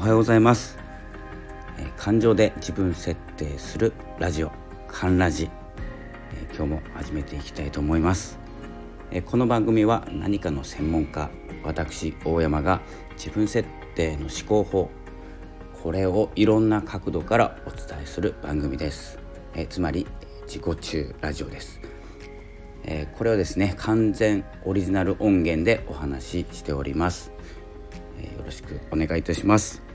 おはようございます、えー、感情で自分設定するラジオカンラジ、えー、今日も始めていきたいと思います、えー、この番組は何かの専門家私大山が自分設定の思考法これをいろんな角度からお伝えする番組です、えつまり自己中ラジオです。え、これはですね完全オリジナル音源でお話ししております、え、よろしくお願いいたします、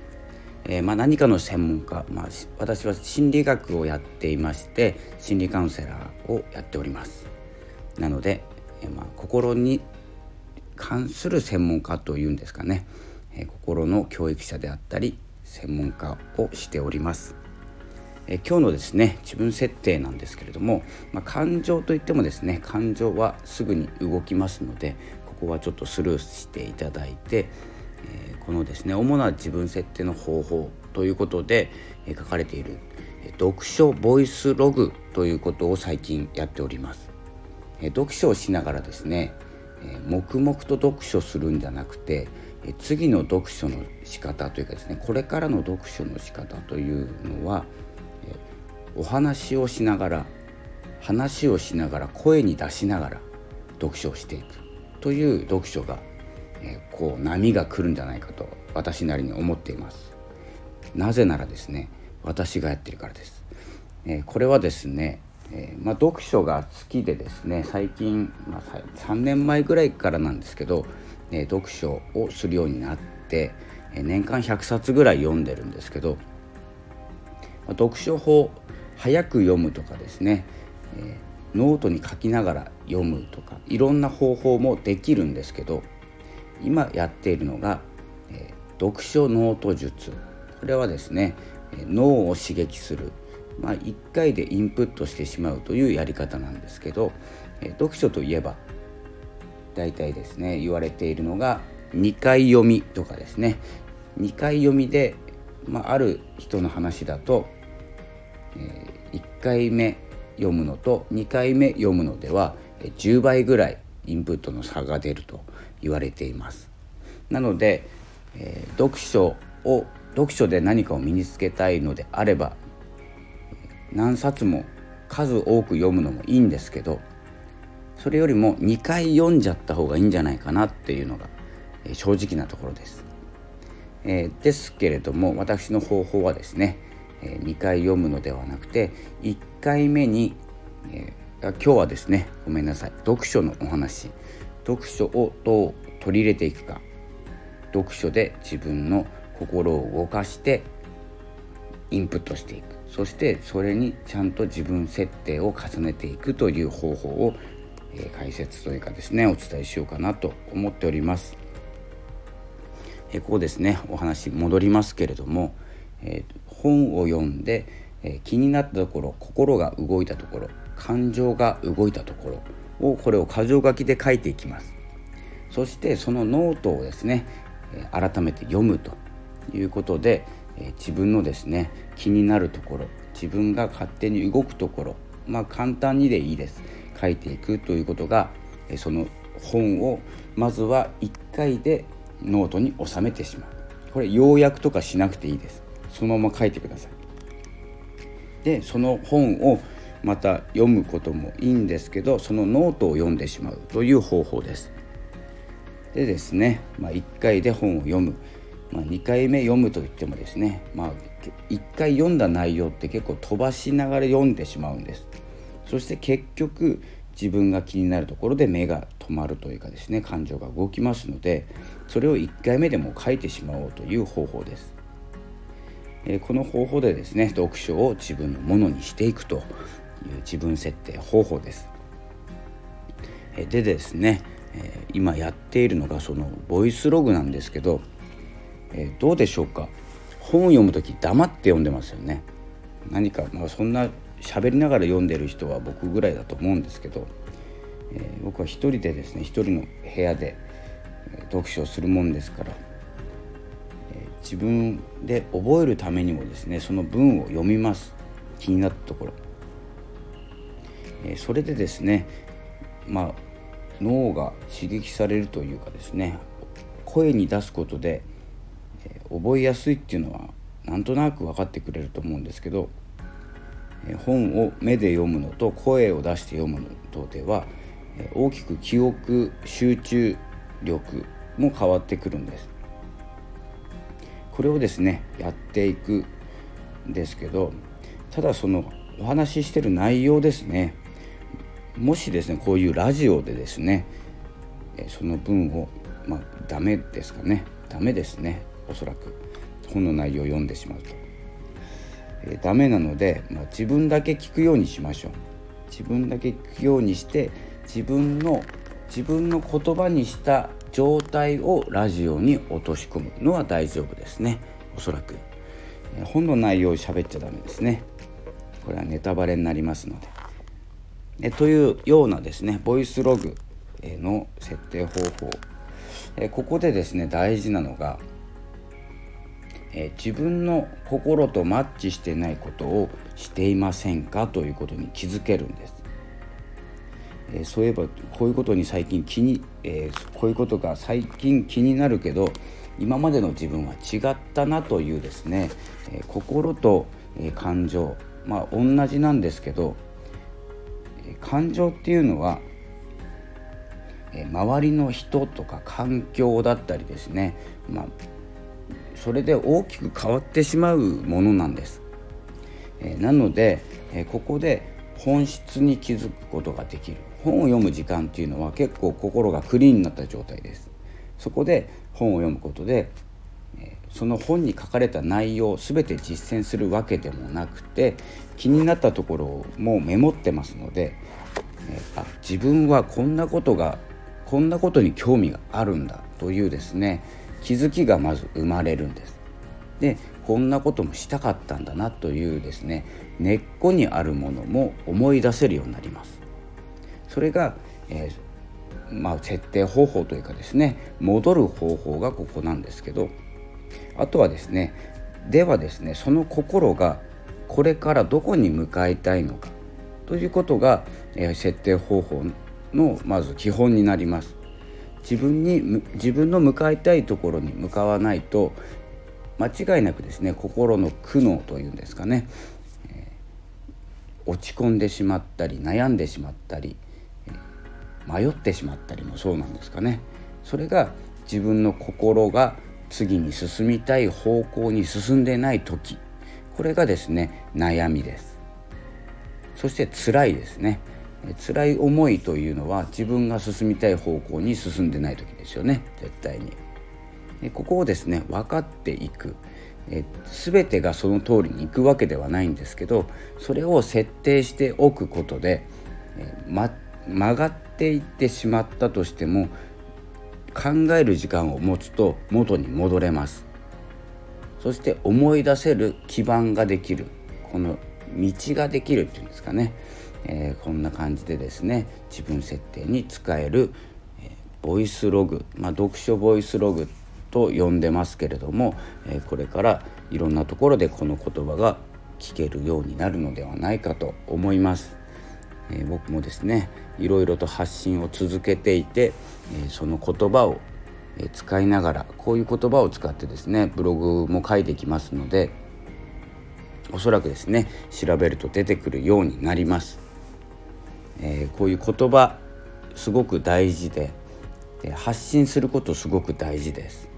えー、まあ、何かの専門家、まあ、私は心理学をやっていまして心理カウンセラーをやっております。なので、えまあ、心に関する専門家というんですかね、え心の教育者であったり専門家をしております。え今日のですね自分設定なんですけれども、ま、感情といってもですね感情はすぐに動きますのでここはちょっとスルーしていただいて、え、このですね主な自分設定の方法ということで、え、書かれている読書ボイスログということを最近やっております。え読書をしながらですね、え黙々と読書するんじゃなくて次の読書の仕方というかですねこれからの読書の仕方というのはお話をしながら話をしながら声に出しながら読書をしていくという読書が、え、こう波が来るんじゃないかと私なりに思っています。なぜならですね私がやってるからです、え、これはですね、え、まあ、読書が好きでですね最近、まあ、3年前ぐらいからなんですけど、え読書をするようになって、え年間100冊ぐらい読んでるんですけど、ま、読書法早く読むとかですね、え、ノートに書きながら読むとかいろんな方法もできるんですけど今やっているのが、えー、読書ノート術。これはですね脳を刺激する、まあ、1回でインプットしてしまうというやり方なんですけど、えー、読書といえば大体ですね言われているのが2回読みとかですね。2回読みで、まあ、ある人の話だとえ1回目読むのと2回目読むのでは10倍ぐらいインプットの差が出ると。言われていますなので、えー、読書を読書で何かを身につけたいのであれば何冊も数多く読むのもいいんですけどそれよりも2回読んじゃった方がいいんじゃないかなっていうのが正直なところです。えー、ですけれども私の方法はですねえ2回読むのではなくて1回目に、えー、今日はですねごめんなさい読書のお話読書をどう取り入れていくか読書で自分の心を動かしてインプットしていくそしてそれにちゃんと自分設定を重ねていくという方法を、え、解説というかですねお伝えしようかなと思っております。え、ここですねお話戻りますけれども、えー、本を読んで、え気になったところ心が動いたところ感情が動いたところをこれを箇条書きで書いていきます。そしてそのノートをですね、改めて読むということで、自分のですね気になるところ自分が勝手に動くところまあ簡単にでいいです。書いていくということがその本をまずは1回でノートに収めてしまう。これ要約とかしなくていいです。そのまま書いてください。でその本をまた読むこともいいんですけどそのノートを読んでしまうという方法です。でですね、まあ、1回で本を読む、まあ、2回目読むといってもですね、まあ、1回読んだ内容って結構飛ばしながら読んでしまうんです。そして結局自分が気になるところで目が止まるというかですね感情が動きますのでそれを1回目でも書いてしまおうという方法です。えこの方法でですね読書を自分のものにしていくという自分設定方法です。でですね、今やっているのがそのボイスログなんですけど、どうでしょうか？本を読む時黙って読んでますよね。何か、まあ、そんな喋りながら読んでる人は僕ぐらいだと思うんですけど、えー、僕は一人でですね一人の部屋で読書をするもんですからえ自分で覚えるためにもですねその文を読みます気になったところ、えそれでですねまあ脳が刺激されるというかですね声に出すことで、え覚えやすいっていうのはなんとなく分かってくれると思うんですけどえ本を目で読むのと声を出して読むのとではえ大きく記憶集中力も変わってくるんです。これをですねやっていくんですけどただそのお話ししてる内容ですねもしですねこういうラジオでですねその文をまあダメですかね。ダメですね。おそらく。本の内容を読んでしまうと、えー、ダメなので、まあ、自分だけ聞くようにしましょう。自分だけ聞くようにして自分の自分の言葉にした状態をラジオに落とし込む。のは大丈夫ですね。おそらく。え本の内容を喋っちゃダメですね。これはネタバレになりますので。えというようなですねボイスログの設定方法。えここでですね大事なのがえ自分の心とマッチしてないことをしていませんか？ということに気づけるんです。え、そういえばこういうことに最近気に、え、こういうことが最近気になるけど今までの自分は違ったなというですね、え、心と、え感情。まあ同じなんですけど、感情っていうのは、周りの人とか環境だったりですね、まあ、それで大きく変わってしまうものなんです。なので、ここで本質に気づくことができる。本を読む時間っていうのは結構心がクリーンになった状態です。そこで本を読むことでその本に書かれた内容を全て実践するわけでもなくて気になったところをもうメモってますのであ自分はこんなことがこんなことに興味があるんだというですね気づきがまず生まれるんです。でこんなこともしたかったんだなというですね根っこにあるものも思い出せるようになります。それが、えー、まあ、設定方法というかですね戻る方法がここなんですけどあとはですねではですねその心がこれからどこに向かいたいのかということが、えー、設定方法のまず基本になります。自分に自分の向かいたいところに向かわないと間違いなくですね心の苦悩というんですかね、え、落ち込んでしまったり悩んでしまったり、迷ってしまったりもそうなんですかね。それが自分の心が次に進みたい方向に進んでない時。これがですね悩みです。そして辛いですね。辛い思いというのは自分が進みたい方向に進んでない時ですよね。絶対に。ここをですね分かっていく。全てがその通りにいくわけではないんですけどそれを設定しておくことで、ま、曲がっていってしまったとしても考える時間を持つと元に戻れます。そして思い出せる基盤ができる。この道ができるっていうんですかね、えー、こんな感じでですね自分設定に使える、えー、ボイスログ、まあ、読書ボイスログと呼んでますけれども、えこれからいろんなところでこの言葉が聞けるようになるのではないかと思います。え僕もですねいろいろと発信を続けていて、えその言葉を使いながらこういう言葉を使ってですねブログも書いてきますのでおそらくですね調べると出てくるようになります。えー、こういう言葉すごく大事で発信することすごく大事です。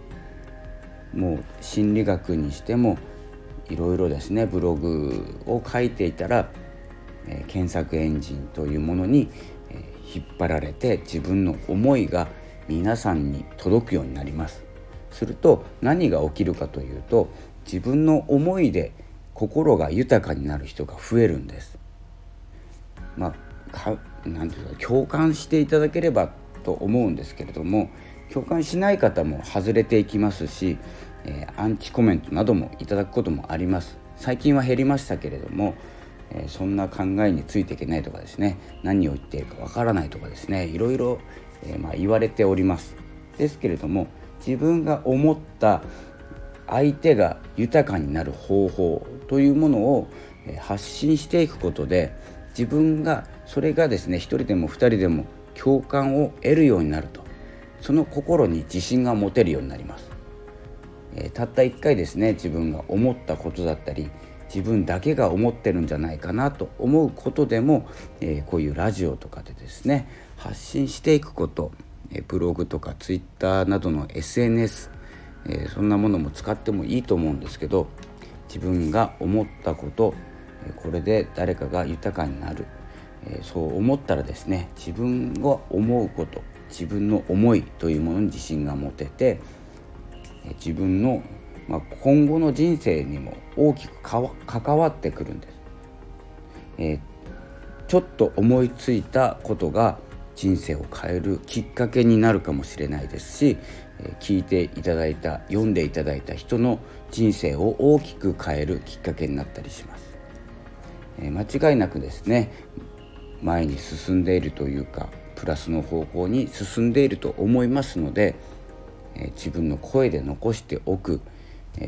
もう心理学にしてもいろいろですねブログを書いていたら、えー、検索エンジンというものに、引っ張られて自分の思いが皆さんに届くようになります。すると何が起きるかというと自分の思いで心が豊かになる人が増えるんです。まあかなんていうか共感していただければと思うんですけれども共感しない方も外れていきますし、えー、アンチコメントなどもいただくこともあります。最近は減りましたけれども、え、そんな考えについていけないとかですね。何を言っているかわからないとかですね。いろいろ、え、まあ、言われております。ですけれども自分が思った相手が豊かになる方法というものを発信していくことで自分がそれがですね1人でも2人でも共感を得るようになると。その心に自信が持てるようになります。え、たった1回ですね自分が思ったことだったり自分だけが思ってるんじゃないかなと思うことでも、えー、こういうラジオとかでですね発信していくこと、えブログとかツイッターなどの SNS、えそんなものも使ってもいいと思うんですけど自分が思ったことこれで誰かが豊かになるそう思ったらですね自分が思うこと自分の思いというものに自信が持てて自分のまあ今後の人生にも大きく関わってくるんです。えちょっと思いついたことが人生を変えるきっかけになるかもしれないですしえ聞いていただいた読んでいただいた人の人生を大きく変えるきっかけになったりします。え間違いなくですね前に進んでいるというかプラスの方向に進んでいると思いますのでえ自分の声で残しておく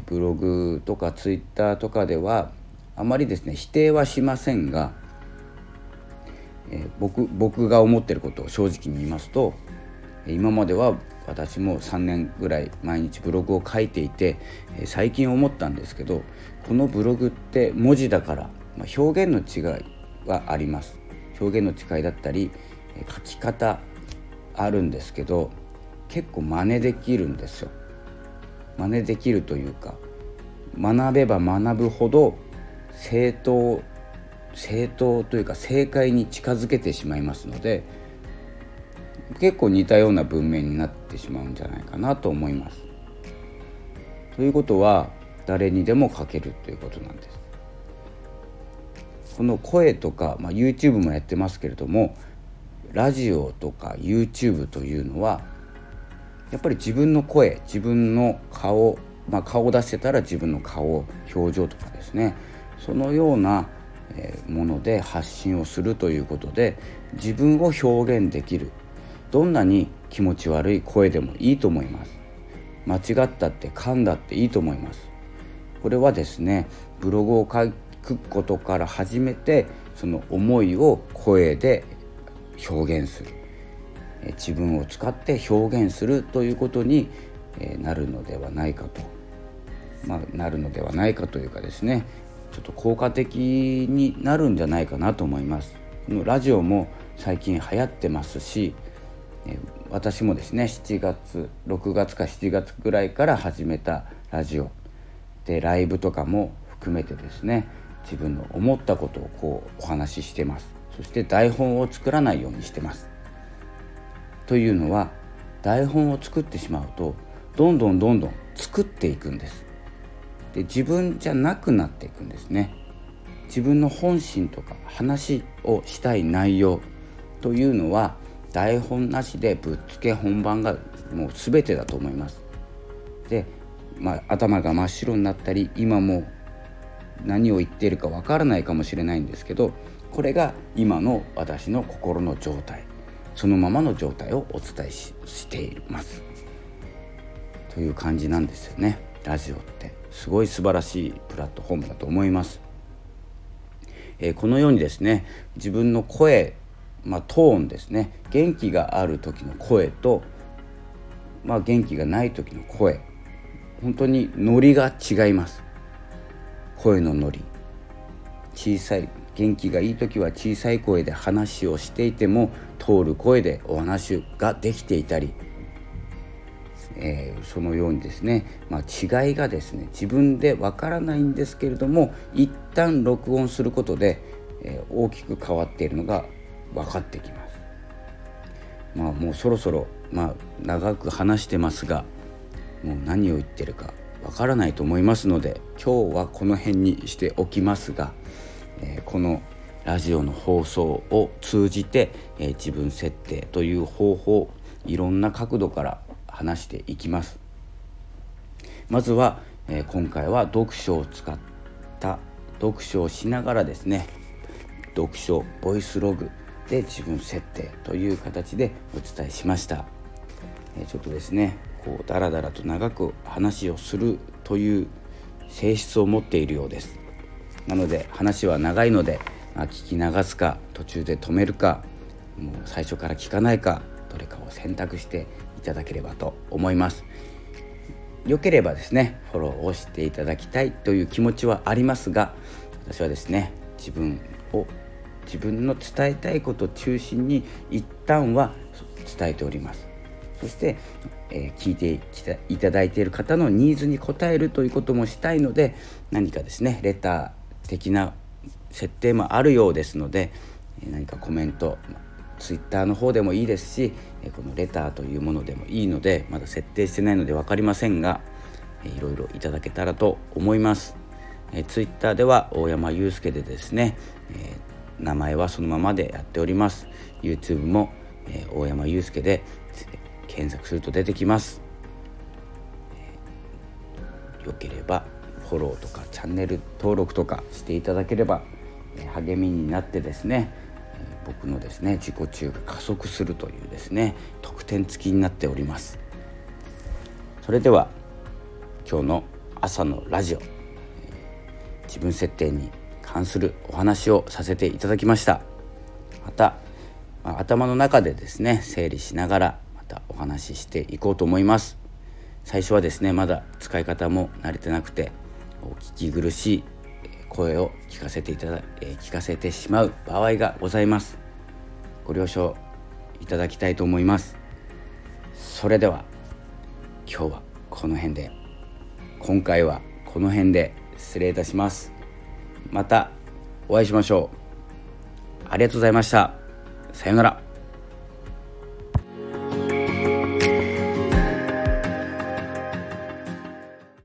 ブログとかツイッターとかではあまりですね否定はしませんがえ僕僕が思ってることを正直に言いますと今までは私も3年ぐらい毎日ブログを書いていて最近思ったんですけどこのブログって文字だから表現の違いはあります。表現の違いだったり書き方あるんですけど結構真似できるんですよ。真似できるというか学べば学ぶほど正当正当というか正解に近づけてしまいますので結構似たような文面になってしまうんじゃないかなと思います。ということは誰にでも書けるということなんです。この声とか、まあ、YouTube もやってますけれどもラジオとか YouTube というのはやっぱり自分の声自分の顔、まあ、顔を出してたら自分の顔表情とかですね。そのようなもので発信をするということで自分を表現できるどんなに気持ち悪い声でもいいと思います。間違ったって噛んだっていいと思います。これはですねブログを書くことから始めてその思いを声で表現する。自分を使って表現するということになるのではないかと、まあ、なるのではないかというかですねちょっと効果的になるんじゃないかなと思います。このラジオも最近流行ってますし私もですね7月6月か7月ぐらいから始めたラジオ。でライブとかも含めてですね自分の思ったことをこうお話ししてます。そして台本を作らないようにしてます。というのは台本を作ってしまうとどんどんどんどん作っていくんです。で自分じゃなくなっていくんですね。自分の本心とか話をしたい内容というのは台本なしでぶっつけ本番がもう全てだと思います。で、まあ、頭が真っ白になったり今も何を言っているかわからないかもしれないんですけどこれが今の私の心の状態。そのままの状態をお伝えししています。という感じなんですよね。ラジオって。すごい素晴らしいプラットフォームだと思います、えー、このようにですね自分の声まあ、トーンですね。元気がある時の声と、まあ、元気がない時の声。本当にノリが違います。声のノリ。小さい元気がいい時は小さい声で話をしていても通る声でお話ができていたり、えー、そのようにですね、まあ、違いがですね自分でわからないんですけれども一旦録音することで、えー、大きく変わっているのが分かってきます。まあもうそろそろ、まあ、長く話してますがもう何を言ってるかわからないと思いますので今日はこの辺にしておきますがえ、このラジオの放送を通じて、え、自分設定という方法いろんな角度から話していきます。まずは、え、今回は読書を使った読書をしながらですね読書ボイスログで自分設定という形でお伝えしました、えちょっとですねこうダラダラと長く話をするという性質を持っているようです。なので話は長いので、まあ、聞き流すか途中で止めるかもう最初から聞かないかどれかを選択していただければと思います。良ければですねフォローをしていただきたいという気持ちはありますが私はですね自分を自分の伝えたいことを中心に一旦は伝えております。そして、えー、聞いていただいている方のニーズに応えるということもしたいので何かですねレター的な設定もあるようですので何かコメントツイッターの方でもいいですしこのレターというものでもいいのでまだ設定してないので分かりませんがいろいろいただけたらと思います。ツイッターでは大山祐介でですね名前はそのままでやっております。YouTube もえ大山祐介で検索すると出てきます。よければフォローとかチャンネル登録とかしていただければ励みになってですね僕のですね自己中が加速するというですね得点付きになっております。それでは今日の朝のラジオ自分設定に関するお話をさせていただきました。また、まあ、頭の中でですね整理しながらまたお話ししていこうと思います。最初はですねまだ使い方も慣れてなくてお聞き苦しい声を聞かせていただ、え聞かせてしまう場合がございます。ご了承いただきたいと思います。それでは今日はこの辺で。今回はこの辺で失礼いたします。またお会いしましょう。ありがとうございました。さようなら。